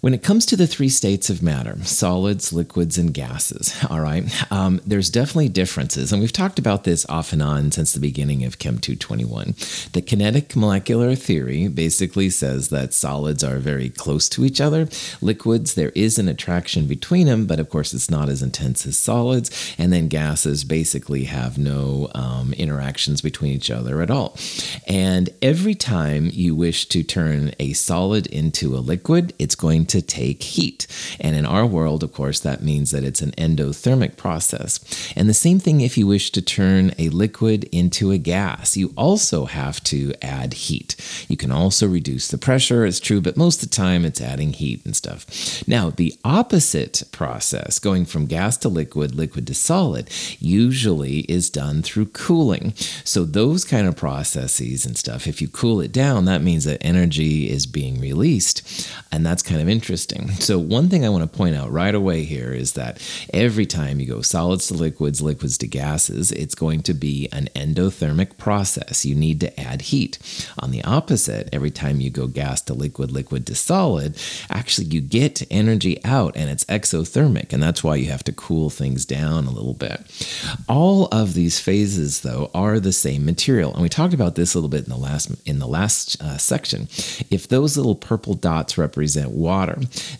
When it comes to the three states of matter, solids, liquids, and gases, all right, um, there's definitely differences. And we've talked about this off and on since the beginning of Chem 221. The kinetic molecular theory basically says that solids are very close to each other. Liquids, there is an attraction between them, but of course it's not as intense as solids. And then gases basically have no um, interactions between each other at all. And every time you wish to turn a solid into a liquid, it's going to take heat. And in our world, of course, that means that it's an endothermic process. And the same thing if you wish to turn a liquid into a gas, you also have to add heat. You can also reduce the pressure, it's true, but most of the time it's adding heat and stuff. Now, the opposite process, going from gas to liquid, liquid to solid, usually is done through cooling. So, those kind of processes and stuff, if you cool it down, that means that energy is being released. And that's kind of interesting. So, one thing I want to point out right away here is that every time you go solids to liquids, liquids to gases, it's going to be an endothermic process. You need to add heat. On the opposite, every time you go gas to liquid, liquid to solid, actually you get energy out and it's exothermic. And that's why you have to cool things down a little bit. All of these phases, though, are the same material. And we talked about this a little bit in the last in the last uh, section. If those little purple dots represent water,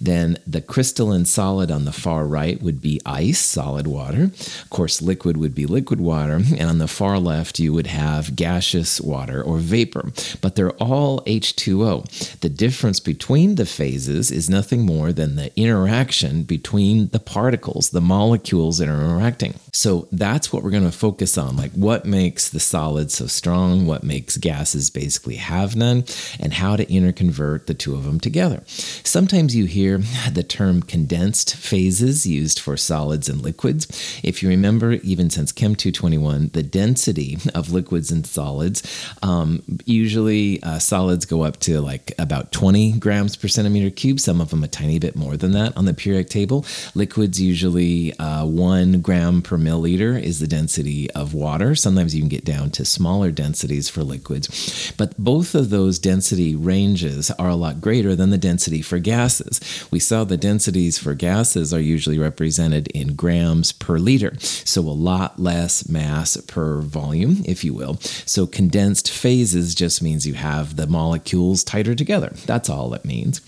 then the crystalline solid on the far right would be ice, solid water. Of course, liquid would be liquid water. And on the far left, you would have gaseous water or vapor. But they're all H2O. The difference between the phases is nothing more than the interaction between the particles, the molecules that are interacting. So that's what we're going to focus on like what makes the solids so strong, what makes gases basically have none, and how to interconvert the two of them together. Sometimes you hear the term condensed phases used for solids and liquids. If you remember, even since Chem 221, the density of liquids and solids, um, usually uh, solids go up to like about 20 grams per centimeter cube, some of them a tiny bit more than that on the periodic table. Liquids usually uh, one gram per milliliter is the density of water. Sometimes you can get down to smaller densities for liquids. But both of those density ranges are a lot greater than the density for gases. We saw the densities for gases are usually represented in grams per liter, so a lot less mass per volume, if you will. So condensed phases just means you have the molecules tighter together. That's all it means.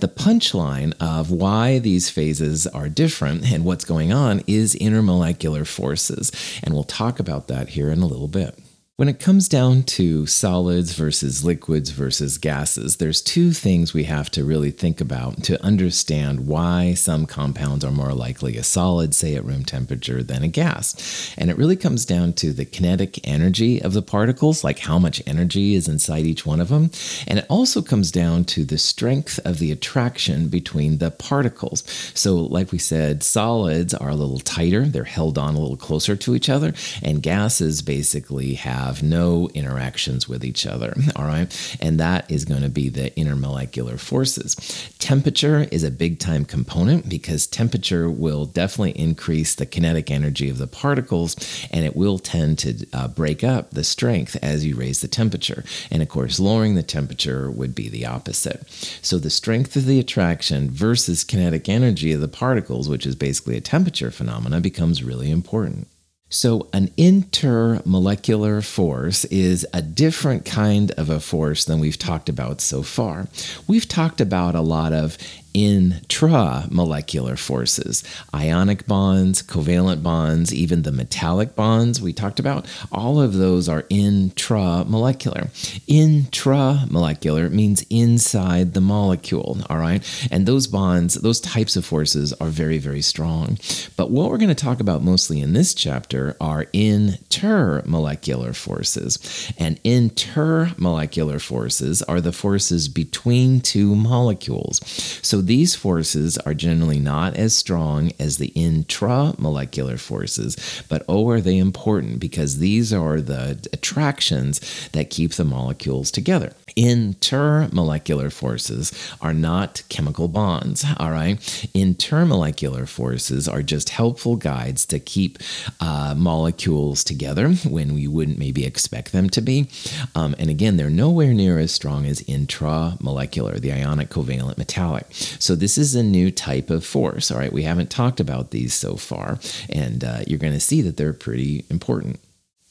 The punchline of why these phases are different and what's going on is intermolecular forces, and we'll talk about that here in a little bit. When it comes down to solids versus liquids versus gases, there's two things we have to really think about to understand why some compounds are more likely a solid, say at room temperature, than a gas. And it really comes down to the kinetic energy of the particles, like how much energy is inside each one of them. And it also comes down to the strength of the attraction between the particles. So, like we said, solids are a little tighter, they're held on a little closer to each other, and gases basically have have no interactions with each other. All right. And that is going to be the intermolecular forces. Temperature is a big time component because temperature will definitely increase the kinetic energy of the particles and it will tend to uh, break up the strength as you raise the temperature. And of course, lowering the temperature would be the opposite. So the strength of the attraction versus kinetic energy of the particles, which is basically a temperature phenomena, becomes really important. So, an intermolecular force is a different kind of a force than we've talked about so far. We've talked about a lot of intramolecular forces, ionic bonds, covalent bonds, even the metallic bonds we talked about, all of those are intramolecular. Intramolecular means inside the molecule, all right? And those bonds, those types of forces are very, very strong. But what we're going to talk about mostly in this chapter are intermolecular forces. And intermolecular forces are the forces between two molecules. So these forces are generally not as strong as the intramolecular forces, but oh, are they important because these are the attractions that keep the molecules together. Intermolecular forces are not chemical bonds, all right? Intermolecular forces are just helpful guides to keep uh, molecules together when we wouldn't maybe expect them to be. Um, and again, they're nowhere near as strong as intramolecular, the ionic covalent metallic. So this is a new type of force. All right, we haven't talked about these so far, and uh, you're going to see that they're pretty important.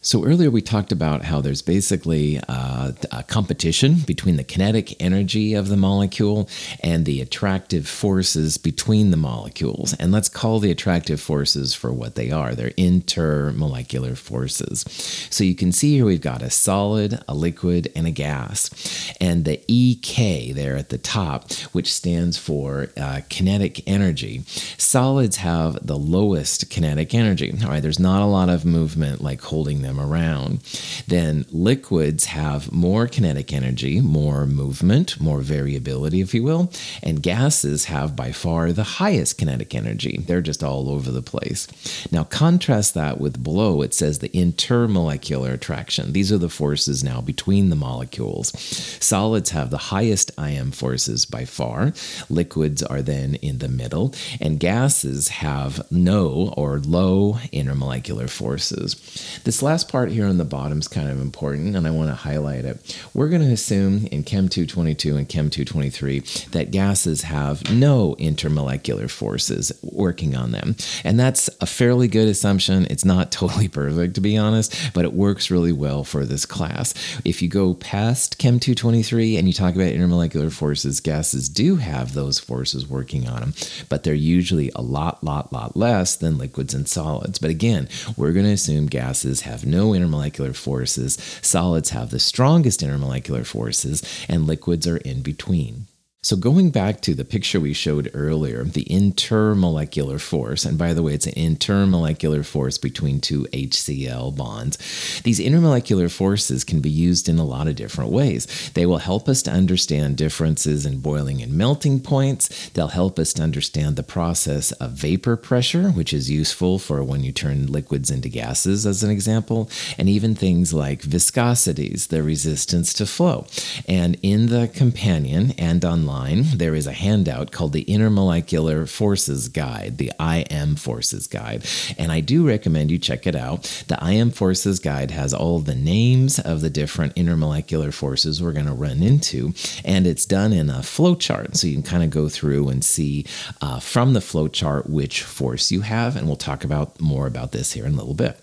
So, earlier we talked about how there's basically uh, a competition between the kinetic energy of the molecule and the attractive forces between the molecules. And let's call the attractive forces for what they are they're intermolecular forces. So, you can see here we've got a solid, a liquid, and a gas. And the EK there at the top, which stands for uh, kinetic energy, solids have the lowest kinetic energy. All right, there's not a lot of movement like holding them them around. Then liquids have more kinetic energy, more movement, more variability, if you will, and gases have by far the highest kinetic energy. They're just all over the place. Now, contrast that with below, it says the intermolecular attraction. These are the forces now between the molecules. Solids have the highest IM forces by far, liquids are then in the middle, and gases have no or low intermolecular forces. This last last part here on the bottom is kind of important, and I want to highlight it. We're going to assume in Chem 222 and Chem 223 that gases have no intermolecular forces working on them. And that's a fairly good assumption. It's not totally perfect, to be honest, but it works really well for this class. If you go past Chem 223 and you talk about intermolecular forces, gases do have those forces working on them, but they're usually a lot, lot, lot less than liquids and solids. But again, we're going to assume gases have no intermolecular forces, solids have the strongest intermolecular forces, and liquids are in between. So, going back to the picture we showed earlier, the intermolecular force, and by the way, it's an intermolecular force between two HCl bonds. These intermolecular forces can be used in a lot of different ways. They will help us to understand differences in boiling and melting points. They'll help us to understand the process of vapor pressure, which is useful for when you turn liquids into gases, as an example, and even things like viscosities, the resistance to flow. And in the companion and online, online, there is a handout called the Intermolecular Forces Guide, the IM Forces Guide. And I do recommend you check it out. The IM Forces Guide has all the names of the different intermolecular forces we're going to run into, and it's done in a flow chart. So you can kind of go through and see uh, from the flow chart which force you have. And we'll talk about more about this here in a little bit.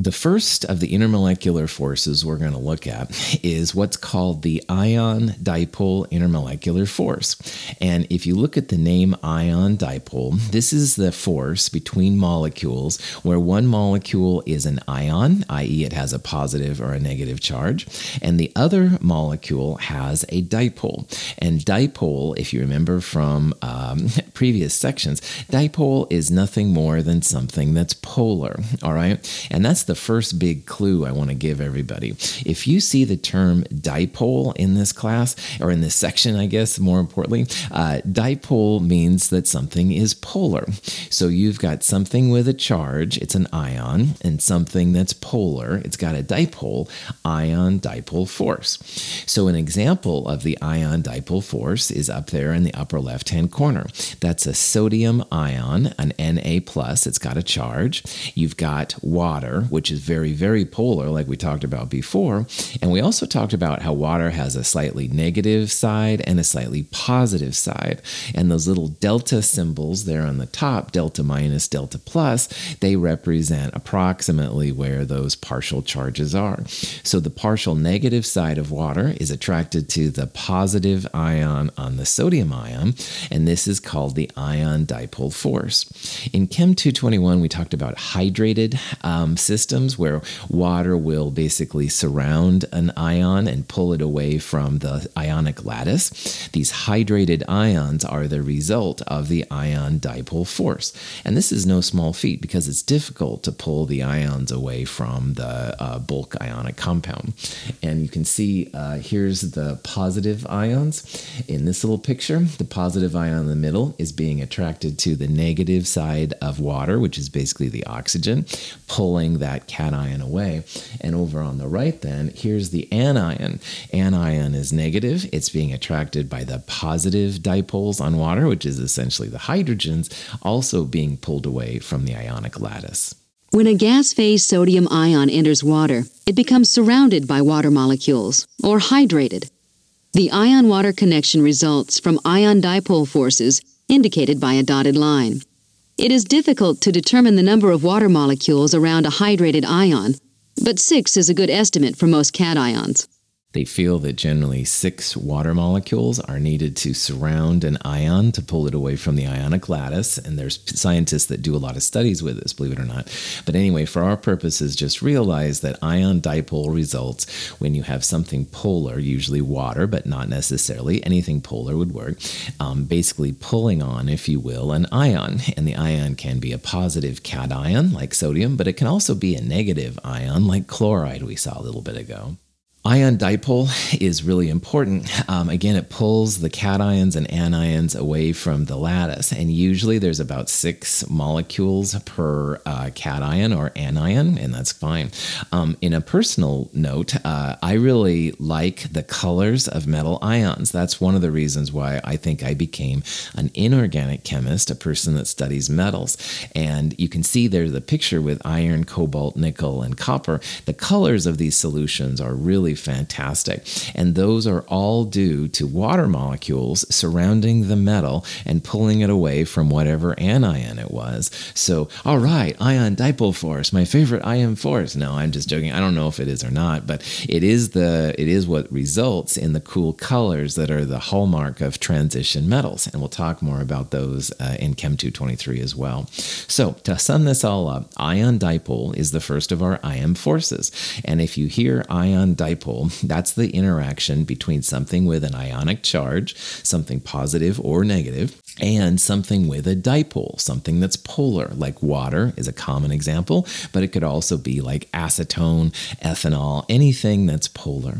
The first of the intermolecular forces we're going to look at is what's called the ion dipole intermolecular force. And if you look at the name ion dipole, this is the force between molecules where one molecule is an ion, i.e., it has a positive or a negative charge, and the other molecule has a dipole. And dipole, if you remember from um, previous sections, dipole is nothing more than something that's polar, all right? And that's the the first big clue I want to give everybody. If you see the term dipole in this class, or in this section, I guess, more importantly, uh, dipole means that something is polar. So you've got something with a charge, it's an ion, and something that's polar, it's got a dipole, ion dipole force. So an example of the ion dipole force is up there in the upper left hand corner. That's a sodium ion, an Na plus, it's got a charge. You've got water, which is very, very polar, like we talked about before. And we also talked about how water has a slightly negative side and a slightly positive side. And those little delta symbols there on the top, delta minus, delta plus, they represent approximately where those partial charges are. So the partial negative side of water is attracted to the positive ion on the sodium ion, and this is called the ion dipole force. In Chem 221, we talked about hydrated um, systems systems where water will basically surround an ion and pull it away from the ionic lattice. These hydrated ions are the result of the ion dipole force. And this is no small feat because it's difficult to pull the ions away from the uh, bulk ionic compound. And you can see uh, here's the positive ions in this little picture. The positive ion in the middle is being attracted to the negative side of water, which is basically the oxygen, pulling that that cation away. And over on the right, then, here's the anion. Anion is negative. It's being attracted by the positive dipoles on water, which is essentially the hydrogens, also being pulled away from the ionic lattice. When a gas phase sodium ion enters water, it becomes surrounded by water molecules, or hydrated. The ion water connection results from ion dipole forces indicated by a dotted line. It is difficult to determine the number of water molecules around a hydrated ion, but 6 is a good estimate for most cations. They feel that generally six water molecules are needed to surround an ion to pull it away from the ionic lattice. And there's scientists that do a lot of studies with this, believe it or not. But anyway, for our purposes, just realize that ion dipole results when you have something polar, usually water, but not necessarily. Anything polar would work. Um, basically, pulling on, if you will, an ion. And the ion can be a positive cation, like sodium, but it can also be a negative ion, like chloride we saw a little bit ago. Ion dipole is really important. Um, again, it pulls the cations and anions away from the lattice, and usually there's about six molecules per uh, cation or anion, and that's fine. Um, in a personal note, uh, I really like the colors of metal ions. That's one of the reasons why I think I became an inorganic chemist, a person that studies metals. And you can see there's a picture with iron, cobalt, nickel, and copper. The colors of these solutions are fantastic. And those are all due to water molecules surrounding the metal and pulling it away from whatever anion it was. So, all right, ion dipole force, my favorite IM force. No, I'm just joking. I don't know if it is or not, but it is the it is what results in the cool colors that are the hallmark of transition metals. And we'll talk more about those uh, in Chem 223 as well. So, to sum this all up, ion dipole is the first of our IM forces. And if you hear ion dipole dipole, that's the interaction between something with an ionic charge, something positive or negative, and something with a dipole, something that's polar, like water is a common example, but it could also be like acetone, ethanol, anything that's polar.